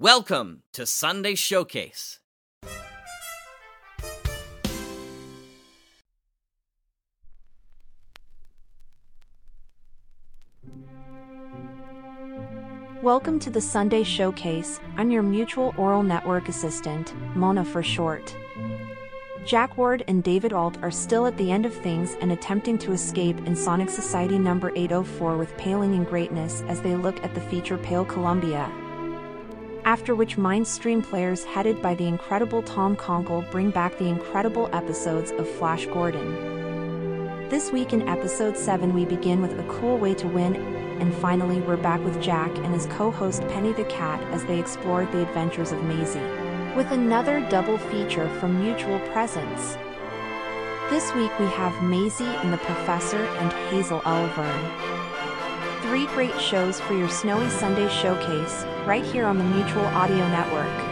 Welcome to Sunday Showcase. Welcome to the Sunday Showcase. I'm your Mutual Audio Network assistant, Mona for short. Jack Ward and David Ault are still at the end of things and attempting to escape in Sonic Society number 804 with Paling in Greatness as they look at the feature Pale Columbia. After which Mindstream players headed by the incredible Tom Conkle bring back the incredible episodes of Flash Gordon. This week in episode 7 we begin with a cool way to win and finally we're back with Jack and his co-host Penny the Cat as they explore the adventures of Maisie with another double feature from Mutual Presents. This week we have Maisie and the Professor and Hazel Oliverne. Three great shows for your snowy Sunday showcase, right here on the Mutual Audio Network.